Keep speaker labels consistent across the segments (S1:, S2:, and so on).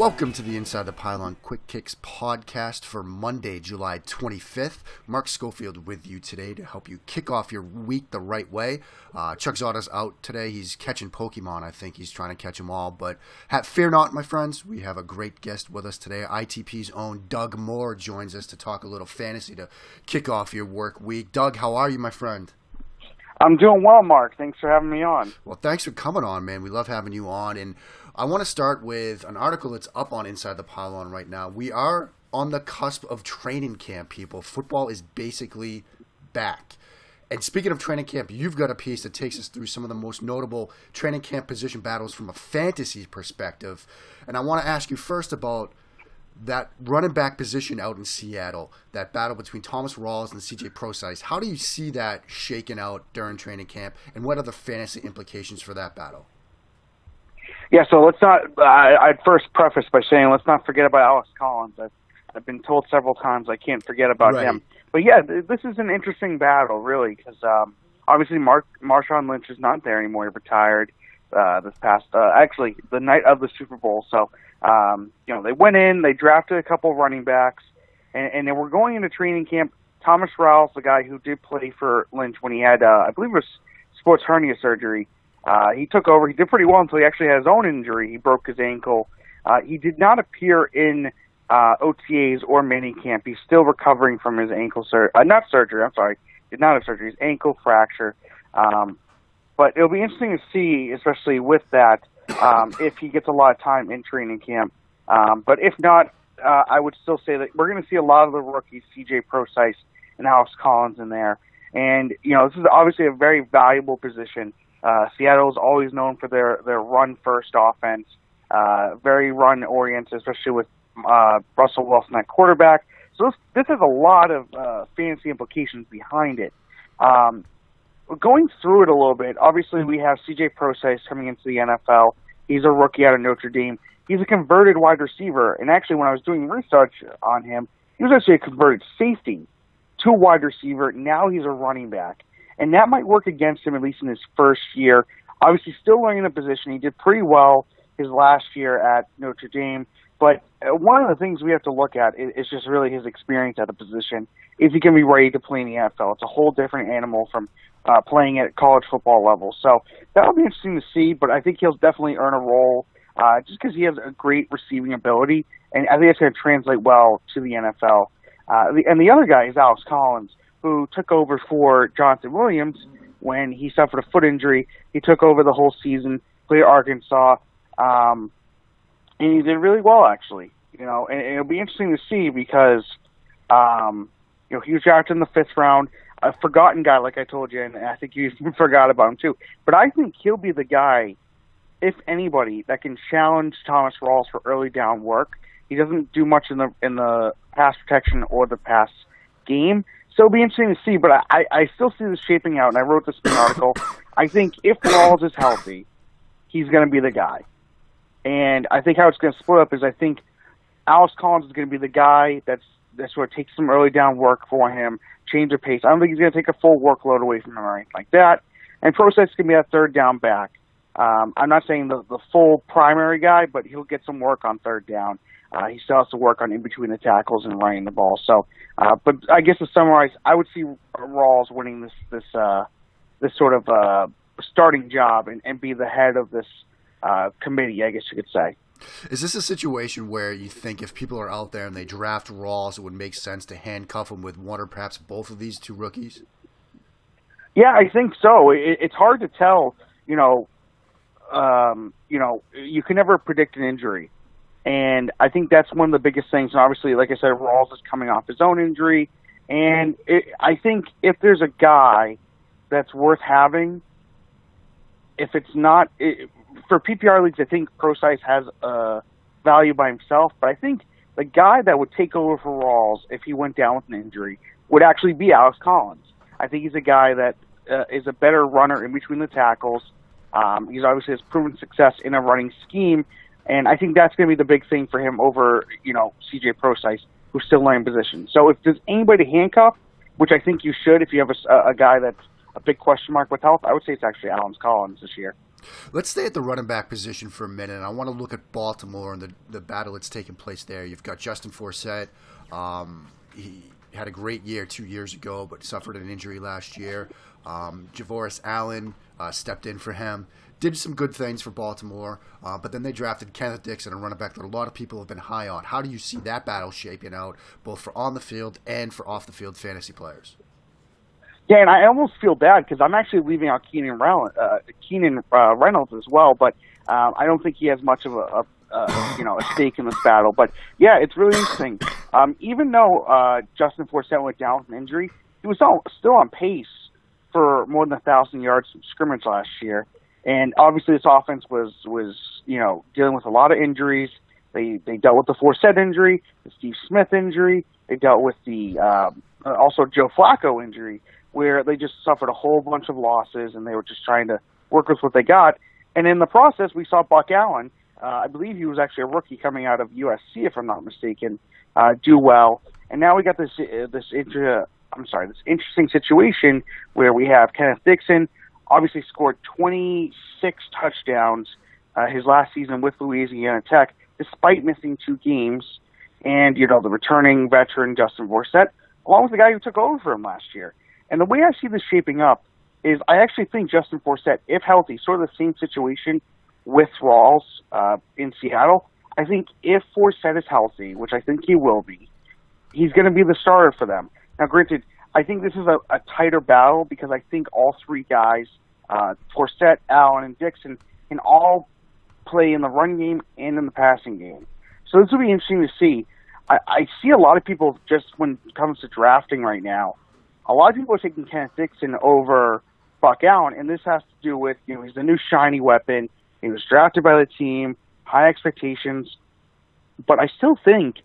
S1: Welcome to the Inside the Pylon Quick Kicks podcast for Monday, July 25th. Mark Schofield with you today to help you kick off your week the right way. Uh, Chuck Zodda's out today. He's catching Pokemon. I think he's trying to catch them all. But fear not, my friends. We have a great guest with us today. ITP's own Doug Moore joins us to talk a little fantasy to kick off your work week. Doug, how are you, my friend?
S2: I'm doing well, Mark. Thanks for having me on.
S1: Well, thanks for coming on, man. We love having you on. And I want to start with an article that's up on Inside the Pylon right now. We are on the cusp of training camp, people. Football is basically back. And speaking of training camp, you've got a piece that takes us through some of the most notable training camp position battles from a fantasy perspective. And I want to ask you first about that running back position out in Seattle, that battle between Thomas Rawls and CJ Prosise. How do you see that shaking out during training camp, and what are the fantasy implications for that battle?
S2: Yeah, so let's not. I, I'd first preface by saying let's not forget about Alex Collins. I've, I've been told several times I can't forget about
S1: right.
S2: him. But yeah, th- this is an interesting battle, really, because um, obviously Mark Marshawn Lynch is not there anymore. He retired uh, this past, uh, actually, the night of the Super Bowl. So, um, you know, they went in, they drafted a couple running backs, and, and they were going into training camp. Thomas Rawls, the guy who did play for Lynch when he had, uh, I believe it was sports hernia surgery, uh, he took over. He did pretty well until he actually had his own injury. He broke his ankle. Uh, he did not appear in uh, OTAs or minicamp. He's still recovering from his ankle sur- uh, not surgery. I'm sorry, did not have surgery. His ankle fracture. Um, but it'll be interesting to see, especially with that, um, if he gets a lot of time in training camp. Um, but if not, uh, I would still say that we're going to see a lot of the rookies, CJ Prosise and Alex Collins, in there. And you know, this is obviously a very valuable position. Uh, Seattle is always known for their their run first offense, uh, very run oriented, especially with uh, Russell Wilson at quarterback. So this this has a lot of uh, fantasy implications behind it. Um, going through it a little bit, obviously we have C.J. Prosise coming into the NFL. He's a rookie out of Notre Dame. He's a converted wide receiver, and actually, when I was doing research on him, he was actually a converted safety to wide receiver. Now he's a running back and that might work against him at least in his first year. Obviously, still learning the position. He did pretty well his last year at Notre Dame, but uh, one of the things we have to look at is, just really his experience at the position. Is he going to be ready to play in the NFL? It's a whole different animal from uh, playing at college football level. So that'll be interesting to see. But I think he'll definitely earn a role uh, just because he has a great receiving ability, and I think it's going to translate well to the NFL. Uh, the, and the other guy is Alex Collins who took over for Jonathan Williams when he suffered a foot injury. He took over the whole season, played Arkansas, um, and he did really well actually. You know, and, and it'll be interesting to see because um, you know he was drafted in the fifth round. A forgotten guy, like I told you, and I think you forgot about him too. But I think he'll be the guy, if anybody, that can challenge Thomas Rawls for early down work. He doesn't do much in the in the pass protection or the pass game, so it'll be interesting to see, but I, I still see this shaping out, and I wrote this in the article. I think if Rawls is healthy, he's going to be the guy. And I think how it's going to split up is I think Alex Collins is going to be the guy that's that sort of takes some early down work for him, change the pace. I don't think he's going to take a full workload away from him or anything like that. And Prosise can be a third down back. Um, I'm not saying the, the full primary guy, but he'll get some work on third down. Uh, he still has to work on in between the tackles and running the ball. So, uh, but I guess to summarize, I would see Rawls winning this this uh, this sort of uh, starting job and, and be the head of this uh, committee. I guess you could say.
S1: Is this a situation where you think if people are out there and they draft Rawls, it would make sense to handcuff him with one or perhaps both of these two rookies?
S2: Yeah, I think so. It, it's hard to tell. You know, um, you know, you can never predict an injury. And I think that's one of the biggest things. And obviously, like I said, Rawls is coming off his own injury. And it, I think if there's a guy that's worth having, if it's not it, for PPR leagues, I think Prosise has a value by himself. But I think the guy that would take over for Rawls if he went down with an injury would actually be Alex Collins. I think he's a guy that uh, is a better runner in between the tackles. Um, he's obviously has proven success in a running scheme, and I think that's going to be the big thing for him over, you know, CJ Prosise, who's still learning position. So if there's anybody handcuff, which I think you should if you have a, a guy that's a big question mark with health, I would say it's actually Alex Collins this year.
S1: Let's stay at the running back position for a minute. And I want to look at Baltimore and the, the battle that's taking place there. You've got Justin Forsett. Um, he had a great year two years ago, but suffered an injury last year. Um, Javorius Allen uh, stepped in for him, did some good things for Baltimore, uh, but then they drafted Kenneth Dixon, a running back that a lot of people have been high on. How do you see that battle shaping out, both for on the field and for off the field fantasy players?
S2: And I almost feel bad because I'm actually leaving out Keenan, Reynolds, uh, Keenan uh, Reynolds as well, but uh, I don't think he has much of a, a you know a stake in this battle. But yeah, it's really interesting. Um, even though uh, Justin Forsett went down with an injury, he was all, still on pace for more than a thousand yards from scrimmage last year. And obviously, this offense was was you know dealing with a lot of injuries. They they dealt with the Forsett injury, the Steve Smith injury. They dealt with the um, also Joe Flacco injury where they just suffered a whole bunch of losses and they were just trying to work with what they got. And in the process, we saw Buck Allen. Uh, I believe he was actually a rookie coming out of USC, if I'm not mistaken, uh, do well. And now we got this uh, this inter- I'm sorry, this interesting situation where we have Kenneth Dixon, obviously scored 26 touchdowns uh, his last season with Louisiana Tech, despite missing two games. And you know the returning veteran Justin Forsett, along with the guy who took over for him last year. And the way I see this shaping up is I actually think Justin Forsett, if healthy, sort of the same situation with Rawls uh, in Seattle. I think if Forsett is healthy, which I think he will be, he's going to be the starter for them. Now, granted, I think this is a, a tighter battle because I think all three guys, uh, Forsett, Allen, and Dixon, can all play in the run game and in the passing game. So this will be interesting to see. I, I see a lot of people just when it comes to drafting right now a lot of people are taking Kenneth Dixon over Buck Allen, and this has to do with you know he's the new shiny weapon. He was drafted by the team, high expectations, but I still think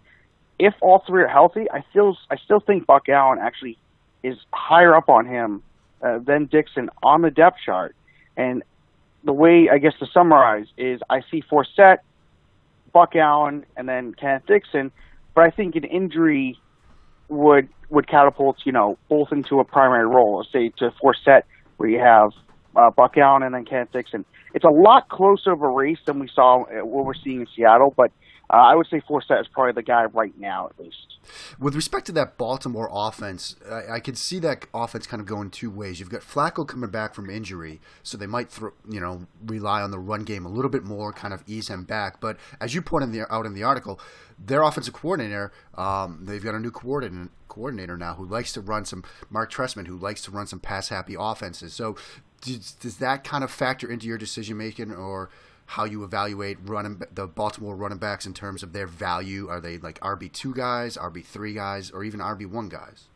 S2: if all three are healthy, I still I still think Buck Allen actually is higher up on him uh, than Dixon on the depth chart. And the way I guess to summarize is I see Forsett, Buck Allen, and then Kenneth Dixon, but I think an injury would would catapult you know both into a primary role. Say to four set where you have uh, Buck Allen and then Kenneth Dixon. It's a lot closer of a race than we saw uh, what we're seeing in Seattle, but uh, I would say Forsett is probably the guy right now, at least.
S1: With respect to that Baltimore offense, I, I can see that offense kind of going two ways. You've got Flacco coming back from injury, so they might, throw, you know, rely on the run game a little bit more, kind of ease him back. But as you pointed the, out in the article, their offensive coordinator, um, they've got a new coordinator coordinator now who likes to run some Mark Trestman, who likes to run some pass happy offenses. So does, does that kind of factor into your decision making, or how you evaluate running the Baltimore running backs in terms of their value. Are they like RB two guys, RB three guys, or even RB one guys?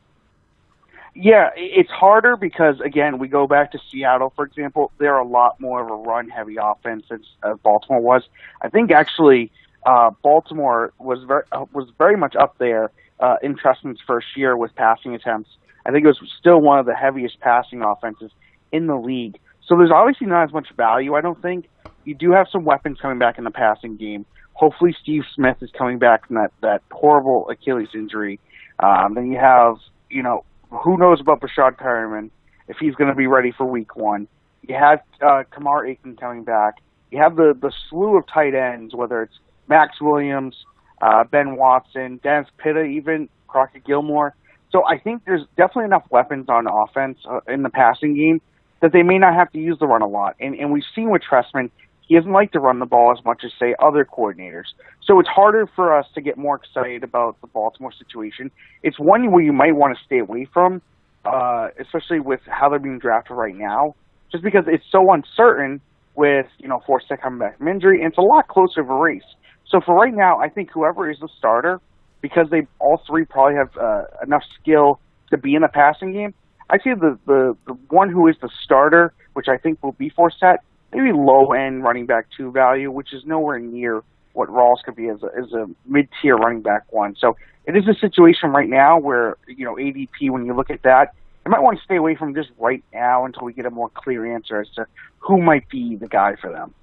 S2: Yeah, it's harder because again, we go back to Seattle, for example. They're a lot more of a run-heavy offense as, as Baltimore was. I think actually, uh, Baltimore was very uh, was very much up there uh, in Trestman's first year with passing attempts. I think it was still one of the heaviest passing offenses in the league. So there's obviously not as much value, I don't think, you do have some weapons coming back in the passing game. Hopefully, Steve Smith is coming back from that that horrible Achilles injury. Um, then you have, you know, who knows about Breshad Perriman if he's going to be ready for Week One. You have uh, Kamar Aiken coming back. You have the the slew of tight ends, whether it's Maxx Williams, uh, Ben Watson, Dennis Pitta, even Crockett Gilmore. So I think there's definitely enough weapons on offense uh, in the passing game that they may not have to use the run a lot. And, and we've seen with Trestman, he doesn't like to run the ball as much as, say, other coordinators. So it's harder for us to get more excited about the Baltimore situation. It's one where you might want to stay away from, uh, especially with how they're being drafted right now, just because it's so uncertain with, you know, Forsett coming back from injury, and it's a lot closer of a race. So for right now, I think whoever is the starter, because they all three probably have uh, enough skill to be in the passing game, I see the, the, the one who is the starter, which I think will be Forsett, maybe low end running back two value, which is nowhere near what Rawls could be as a, as a mid tier running back one. So it is a situation right now where you know ADP when you look at that, you might want to stay away from just right now until we get a more clear answer as to who might be the guy for them.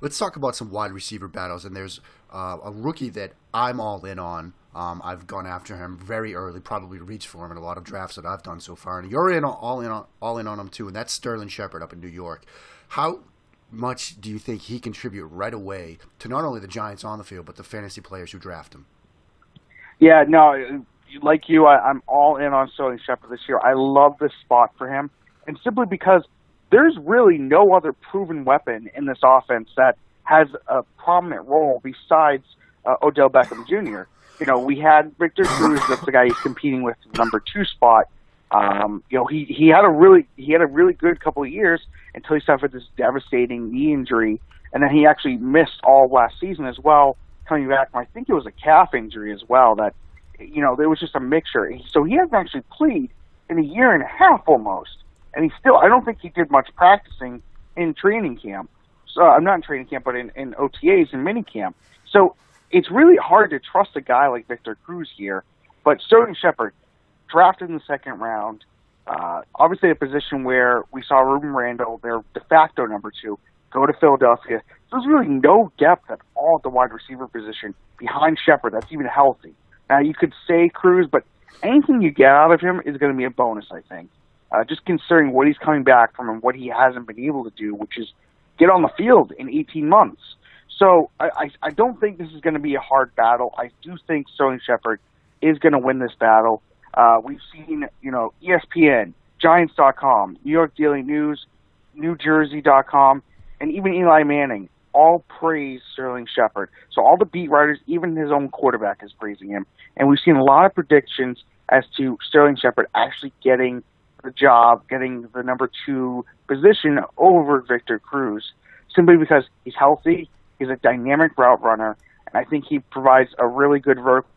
S1: Let's talk about some wide receiver battles, and there's uh, a rookie that I'm all in on. Um, I've gone after him very early, probably reached for him in a lot of drafts that I've done so far, and you're in all in on, all in on him too, and that's Sterling Shepard up in New York. How much do you think he contribute right away to not only the Giants on the field but the fantasy players who draft him?
S2: Yeah, no, like you, I, I'm all in on Sterling Shepard this year. I love this spot for him, and simply because there's really no other proven weapon in this offense that has a prominent role besides uh, Odell Beckham Jr. You know, we had Victor Cruz, that's the guy he's competing with, number two spot. Um, you know, he he had a really he had a really good couple of years until he suffered this devastating knee injury, and then he actually missed all last season as well, coming back. I think it was a calf injury as well. That you know, there was just a mixture. So he hasn't actually played in a year and a half almost, and he still I don't think he did much practicing in training camp. So I'm not in training camp, but in, in OTAs and mini camp. So it's really hard to trust a guy like Victor Cruz here. But Sterling Shepard, drafted in the second round, uh, obviously a position where we saw Rueben Randle, their de facto number two, go to Philadelphia. There's really no depth at all at the wide receiver position behind Shepard that's even healthy. Now you could say Cruz, but anything you get out of him is going to be a bonus, I think. Uh, just considering what he's coming back from and what he hasn't been able to do, which is get on the field in 18 months. So I, I, I don't think this is going to be a hard battle. I do think Sterling Shepard is going to win this battle. Uh, we've seen, you know, ESPN, Giants.com, New York Daily News, New NewJersey.com, and even Eli Manning all praise Sterling Shepard. So all the beat writers, even his own quarterback, is praising him. And we've seen a lot of predictions as to Sterling Shepard actually getting the job, getting the number two position over Victor Cruz, simply because he's healthy, he's a dynamic route runner, and I think he provides a really good vertical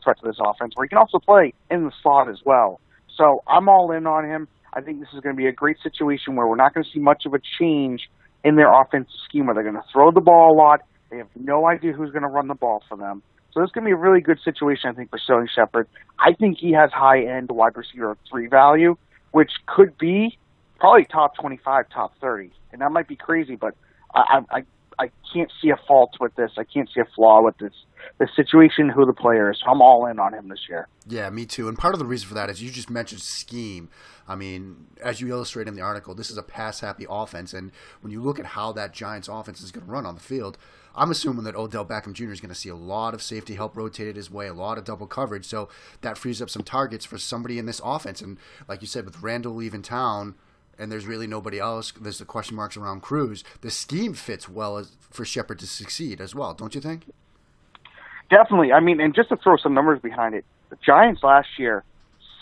S2: threat to this offense where he can also play in the slot as well. So I'm all in on him. I think this is going to be a great situation where we're not going to see much of a change in their offensive scheme where they're going to throw the ball a lot. They have no idea who's going to run the ball for them. So this is going to be a really good situation, I think, for Sterling Shepard. I think he has high end wide receiver three value, which could be probably top 25, top 30. And that might be crazy, but I, I, I can't see a fault with this. I can't see a flaw with this the situation, who the player is. I'm all in on him this year.
S1: Yeah, me too. And part of the reason for that is you just mentioned scheme. I mean, as you illustrate in the article, this is a pass happy offense, and when you look at how that Giants offense is going to run on the field, I'm assuming that Odell Beckham Jr. is going to see a lot of safety help rotated his way, a lot of double coverage. So that frees up some targets for somebody in this offense. And like you said, with Randle leaving town, and there's really nobody else. There's the question marks around Cruz. The scheme fits well as, for Shepard to succeed as well, don't you think?
S2: Definitely. I mean, and just to throw some numbers behind it, the Giants last year,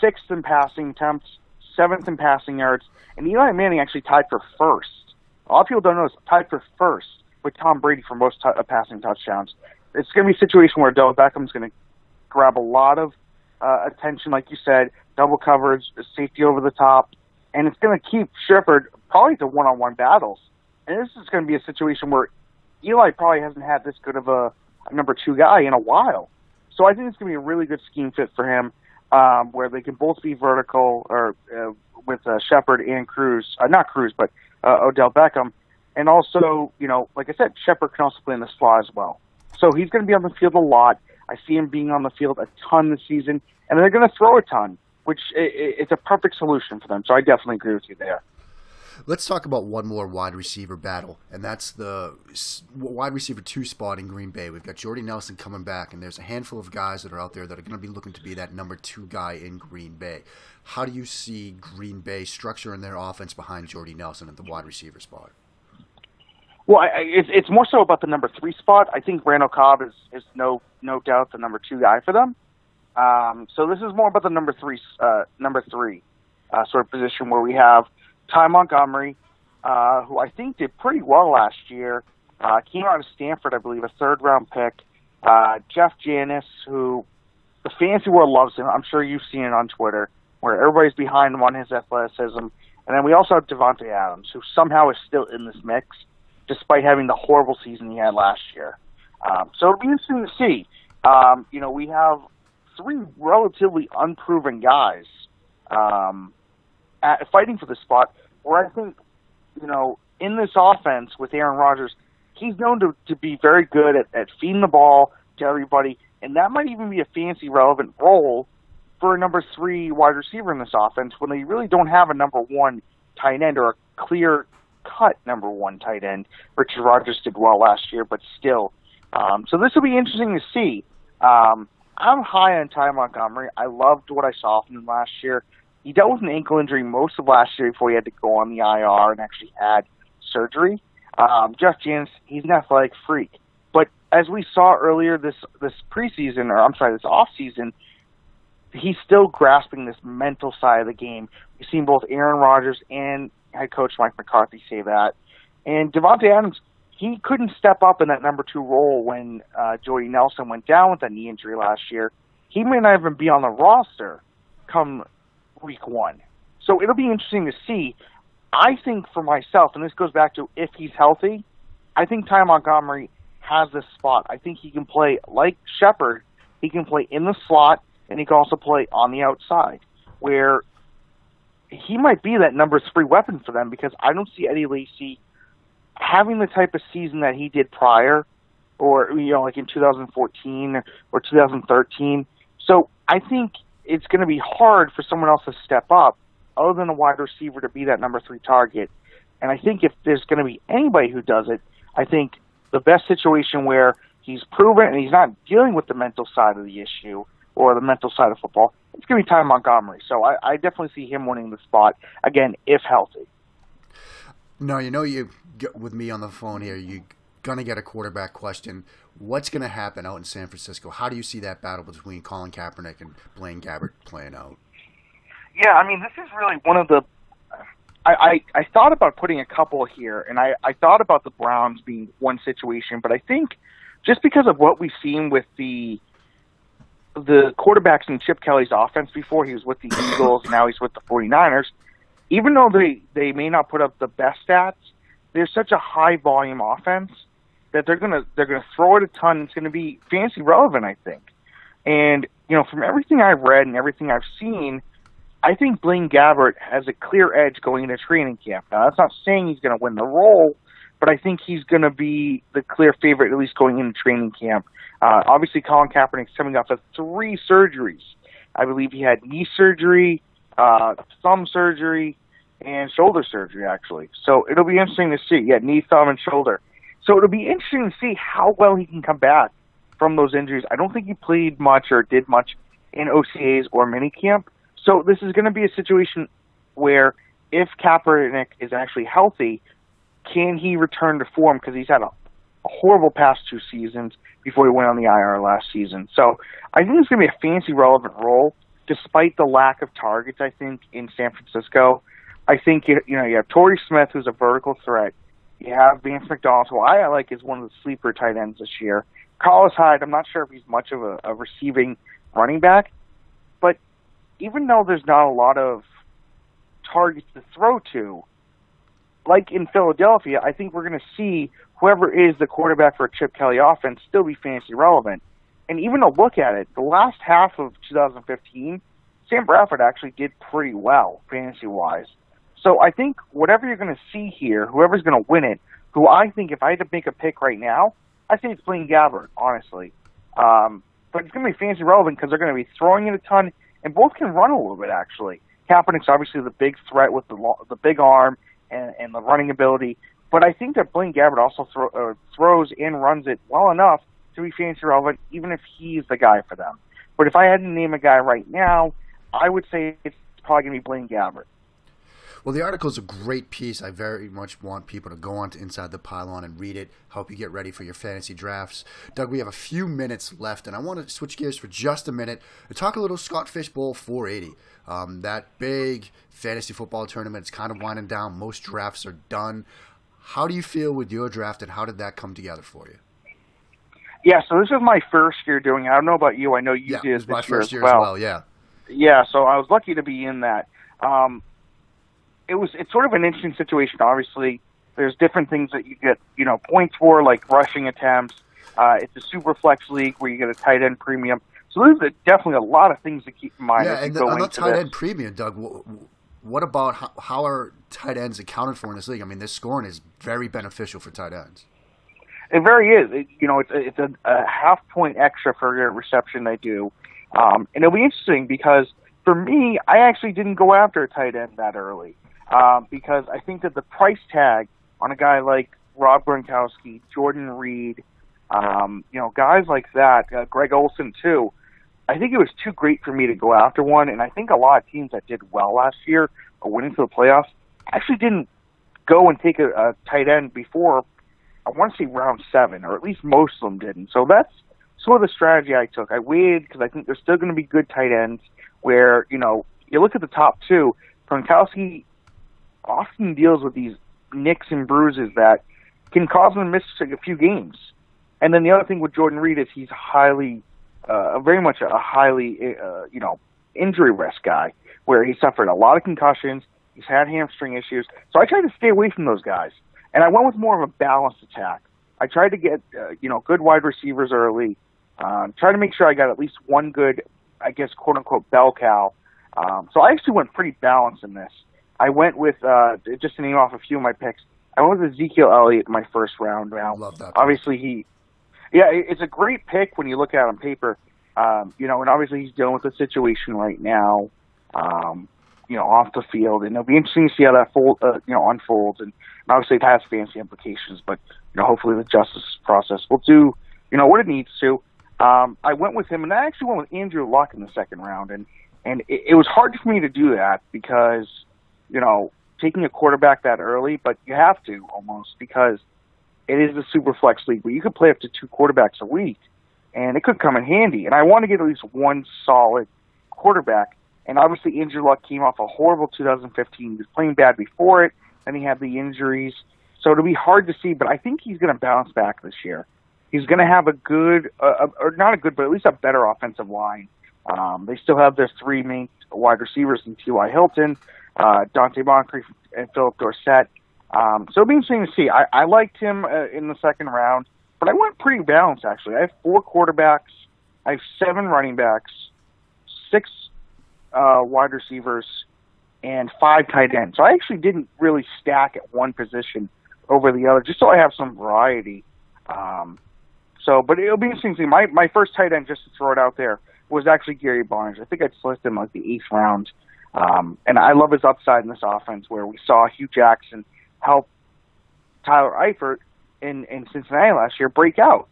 S2: sixth in passing attempts, seventh in passing yards, and Eli Manning actually tied for first. A lot of people don't know this, tied for first with Tom Brady for most t- uh, passing touchdowns. It's going to be a situation where Odell Beckham's going to grab a lot of uh, attention, like you said, double coverage, safety over the top, and it's going to keep Shepard probably to one-on-one battles. And this is going to be a situation where Eli probably hasn't had this good of a, a number two guy in a while. So I think it's going to be a really good scheme fit for him, um, where they can both be vertical or uh, with uh, Shepard and Cruz, uh, not Cruz, but uh, Odell Beckham, and also, you know, like I said, Shepard can also play in the slot as well. So he's going to be on the field a lot. I see him being on the field a ton this season, and they're going to throw a ton which it's a perfect solution for them. So I definitely agree with you there.
S1: Let's talk about one more wide receiver battle, and that's the wide receiver two spot in Green Bay. We've got Jordy Nelson coming back, and there's a handful of guys that are out there that are going to be looking to be that number two guy in Green Bay. How do you see Green Bay structuring their offense behind Jordy Nelson at the wide receiver spot?
S2: Well, I, it's it's more so about the number three spot. I think Randall Cobb is is no no doubt the number two guy for them. Um, so this is more about the number three, uh, number three uh, sort of position where we have Ty Montgomery, uh, who I think did pretty well last year. Uh, came out of Stanford, I believe, a third round pick. Uh, Jeff Janis, who the fantasy world loves him. I'm sure you've seen it on Twitter, where everybody's behind him on his athleticism. And then we also have Davante Adams, who somehow is still in this mix, despite having the horrible season he had last year. Um, so it'll be interesting to see. Um, you know, we have three relatively unproven guys um, at, fighting for the spot. Where I think, you know, in this offense with Aaron Rodgers, he's known to, to be very good at, at feeding the ball to everybody, and that might even be a fancy relevant role for a number three wide receiver in this offense when they really don't have a number one tight end or a clear cut number one tight end. Richard Rodgers did well last year, but still. Um, so this will be interesting to see. Um, I'm high on Ty Montgomery. I loved what I saw from him last year. He dealt with an ankle injury most of last year before he had to go on the IR and actually had surgery. Um, Jeff Janis, he's an athletic freak. But as we saw earlier this this preseason, or I'm sorry, this off season, he's still grasping this mental side of the game. We've seen both Aaron Rodgers and head coach Mike McCarthy say that. And Davante Adams, he couldn't step up in that number two role when uh, Jordy Nelson went down with a knee injury last year. He may not even be on the roster come week one. So it'll be interesting to see. I think for myself, and this goes back to if he's healthy, I think Ty Montgomery has this spot. I think he can play like Shepard. He can play in the slot, and he can also play on the outside, where he might be that number three weapon for them because I don't see Eddie Lacy having the type of season that he did prior, or you know, like in 2014 or 2013. So I think it's going to be hard for someone else to step up, other than a wide receiver, to be that number three target. And I think if there's going to be anybody who does it, I think the best situation where he's proven and he's not dealing with the mental side of the issue or the mental side of football, it's going to be Ty Montgomery. So I, I definitely see him winning the spot again if healthy.
S1: No, you know you get with me on the phone here. You're gonna get a quarterback question. What's gonna happen out in San Francisco? How do you see that battle between Colin Kaepernick and Blaine Gabbert playing out?
S2: Yeah, I mean, this is really one of the. I, I, I thought about putting a couple here, and I, I thought about the Browns being one situation, but I think just because of what we've seen with the the quarterbacks in Chip Kelly's offense before, he was with the Eagles, now he's with the 49ers, even though they, they may not put up the best stats, there's such a high volume offense that they're gonna they're gonna throw it a ton. It's gonna be fancy relevant, I think. And you know, from everything I've read and everything I've seen, I think Blaine Gabbert has a clear edge going into training camp. Now, that's not saying he's to win the role, but I think he's to be the clear favorite, at least going into training camp. Uh, obviously, Colin Kaepernick's coming off of three surgeries. I believe he had knee surgery, uh, thumb surgery, and shoulder surgery, actually. So it'll be interesting to see. Yeah, knee, thumb, and shoulder. So it'll be interesting to see how well he can come back from those injuries. I don't think he played much or did much in OTAs or minicamp. So this is going to be a situation where if Kaepernick is actually healthy, can he return to form? Because he's had a, a horrible past two seasons before he went on the IR last season. So I think it's going to be a fancy relevant role, despite the lack of targets. I think in San Francisco, I think you, you know you have Torrey Smith, who's a vertical threat. You have Vance McDonald, who I like is one of the sleeper tight ends this year. Carlos Hyde, I'm not sure if he's much of a, a receiving running back, but even though there's not a lot of targets to throw to, like in Philadelphia, I think we're going to see whoever is the quarterback for a Chip Kelly offense still be fantasy relevant. And even to look at it, the last half of 2015, Sam Bradford actually did pretty well fantasy wise. So I think whatever you're going to see here, whoever's going to win it, who I think if I had to make a pick right now, I think it's Blaine Gabbert, honestly. Um, but it's going to be fantasy relevant because they're going to be throwing it a ton, and both can run a little bit actually. Kaepernick's obviously the big threat with the the big arm and, and the running ability, but I think that Blaine Gabbert also throw, uh, throws and runs it well enough be fantasy relevant, even if he's the guy for them. But if I had to name a guy right now, I would say it's probably going to be Blaine Gabbert.
S1: Well, the article is a great piece. I very much want people to go on to Inside the Pylon and read it, help you get ready for your fantasy drafts. Doug, we have a few minutes left, and I want to switch gears for just a minute and talk a little Scott Fish Bowl 480. Um, that big fantasy football tournament is kind of winding down. Most drafts are done. How do you feel with your draft, and how did that come together for you?
S2: Yeah, so this is my first year doing it. I don't know about you. I know you
S1: yeah,
S2: did this
S1: my
S2: year
S1: first
S2: as well.
S1: as well. Yeah.
S2: Yeah, so I was lucky to be in that. Um, it was it's sort of an interesting situation. Obviously, there's different things that you get you know points for, like rushing attempts. Uh, it's a super flex league where you get a tight end premium. So there's definitely a lot of things to keep in mind.
S1: Yeah, and the, on the tight
S2: this.
S1: end premium, Doug. wh- What about how, how are tight ends accounted for in this league? I mean, this scoring is very beneficial for tight ends.
S2: It very is. It, you know, it's a, it's a, a half point extra for every reception they do, um, and it'll be interesting because for me, I actually didn't go after a tight end that early um, because I think that the price tag on a guy like Rob Gronkowski, Jordan Reed, um, you know, guys like that, uh, Greg Olsen too. I think it was too great for me to go after one, and I think a lot of teams that did well last year or went into the playoffs actually didn't go and take a, a tight end before. I want to say round seven, or at least most of them didn't. So that's sort of the strategy I took. I waited because I think there's still going to be good tight ends. Where you know you look at the top two, Gronkowski often deals with these nicks and bruises that can cause him to miss a few games. And then the other thing with Jordan Reed is he's highly, uh, very much a highly, uh, you know, injury risk guy, where he suffered a lot of concussions. He's had hamstring issues. So I tried to stay away from those guys. And I went with more of a balanced attack. I tried to get, uh, you know, good wide receivers early. Um, try to make sure I got at least one good, I guess, quote unquote, bell cow. Um, so I actually went pretty balanced in this. I went with, uh, just to name off a few of my picks, I went with Ezekiel Elliott in my first round. Now,
S1: Love that.
S2: obviously, he, yeah, it's a great pick when you look at it on paper. Um, you know, and obviously he's dealing with the situation right now, um, you know, off the field, and it'll be interesting to see how that fold, uh, you know, unfolds. And obviously, it has fancy implications, but you know, hopefully, the justice process will do, you know, what it needs to. Um, I went with him, and I actually went with Andrew Luck in the second round, and and it, it was hard for me to do that because, you know, taking a quarterback that early, but you have to almost because it is the super flex league where you could play up to two quarterbacks a week, and it could come in handy. And I want to get at least one solid quarterback. And obviously, Andrew Luck came off a horrible 2015. He was playing bad before it, then he had the injuries. So it'll be hard to see, but I think he's going to bounce back this year. He's going to have a good, uh, or not a good, but at least a better offensive line. Um, they still have their three main wide receivers in T.Y. Hilton, uh, Donte Moncrief, and Phillip Dorsett. Um, so it'll be interesting to see. I, I liked him uh, in the second round, but I went pretty balanced actually. I have four quarterbacks, I have seven running backs, six uh, wide receivers, and five tight ends. So I actually didn't really stack at one position over the other, just so I have some variety. Um, so, but it'll be interesting to see. My my first tight end, just to throw it out there, was actually Gary Barnidge. I think I'd selected him like the eighth round. Um, and I love his upside in this offense where we saw Hue Jackson help Tyler Eifert in, in Cincinnati last year break out.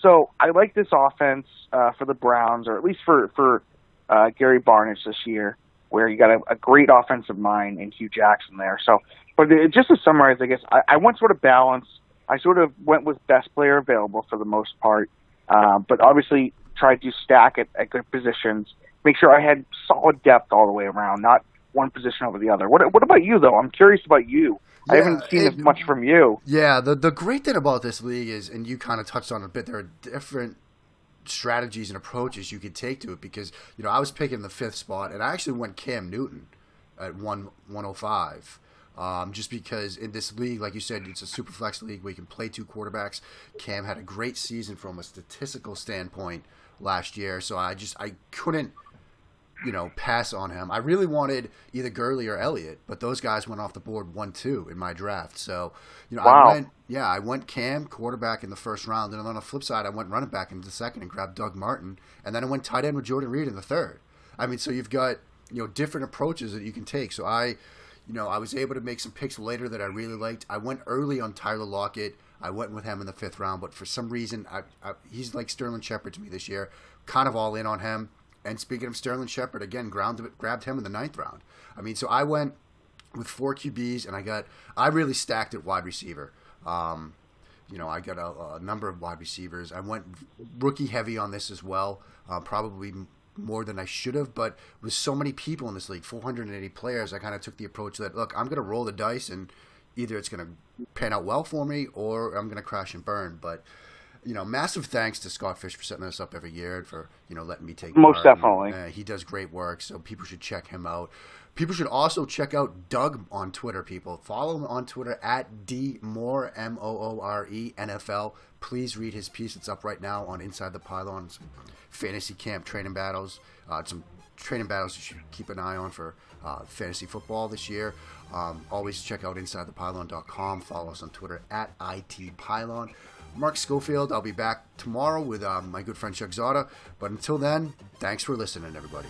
S2: So I like this offense uh, for the Browns, or at least for for uh, Gary Barnidge this year, where you got a, a great offensive mind in Hue Jackson there. So, but it, just to summarize, I guess I, I went sort of balance. I sort of went with best player available for the most part, uh, but obviously tried to stack it at good positions make sure I had solid depth all the way around, not one position over the other. What What about you though? I'm curious about you. Yeah, I haven't seen it, as much from you.
S1: Yeah, the the great thing about this league is, and you kind of touched on it a bit. There are different strategies and approaches you could take to it because you know I was picking the fifth spot, and I actually went Cam Newton at one one oh five. Um, just because in this league, like you said, it's a super flex league where you can play two quarterbacks. Cam had a great season from a statistical standpoint last year, so I just I couldn't you know, pass on him. I really wanted either Gurley or Elliott, but those guys went off the board one two in my draft. So, you know,
S2: wow.
S1: I went yeah, I went Cam quarterback in the first round, and then on the flip side, I went running back into the second and grabbed Doug Martin, and then I went tight end with Jordan Reed in the third. I mean, so you've got you know different approaches that you can take. So I, you know, I was able to make some picks later that I really liked. I went early on Tyler Lockett. I went with him in the fifth round, but for some reason, I, I, he's like Sterling Shepard to me this year. Kind of all in on him. And speaking of Sterling Shepard, again, ground, grabbed him in the ninth round. I mean, so I went with four QBs, and I got I really stacked at wide receiver. Um, you know, I got a, a, number of wide receivers. I went rookie heavy on this as well, uh, probably more than I should have. But with so many people in this league, 480 players, I kind of took the approach that look, I'm going to roll the dice, and either it's going to pan out well for me, or I'm going to crash and burn. But you know, massive thanks to Scott Fish for setting this up every year and for you know letting me take
S2: most definitely.
S1: And, uh, he does great work, so people should check him out. People should also check out Doug on Twitter. People follow him on Twitter at d more m o o r e NFL. Please read his piece. It's up right now on Inside the Pylon. Some fantasy camp training battles. Uh, some training battles you should keep an eye on for uh, fantasy football this year. Um, always check out InsideThePylon.com. Follow us on Twitter at itpylon. Mark Schofield. I'll be back tomorrow with um, my good friend Chuck Zodda. But until then, thanks for listening, everybody.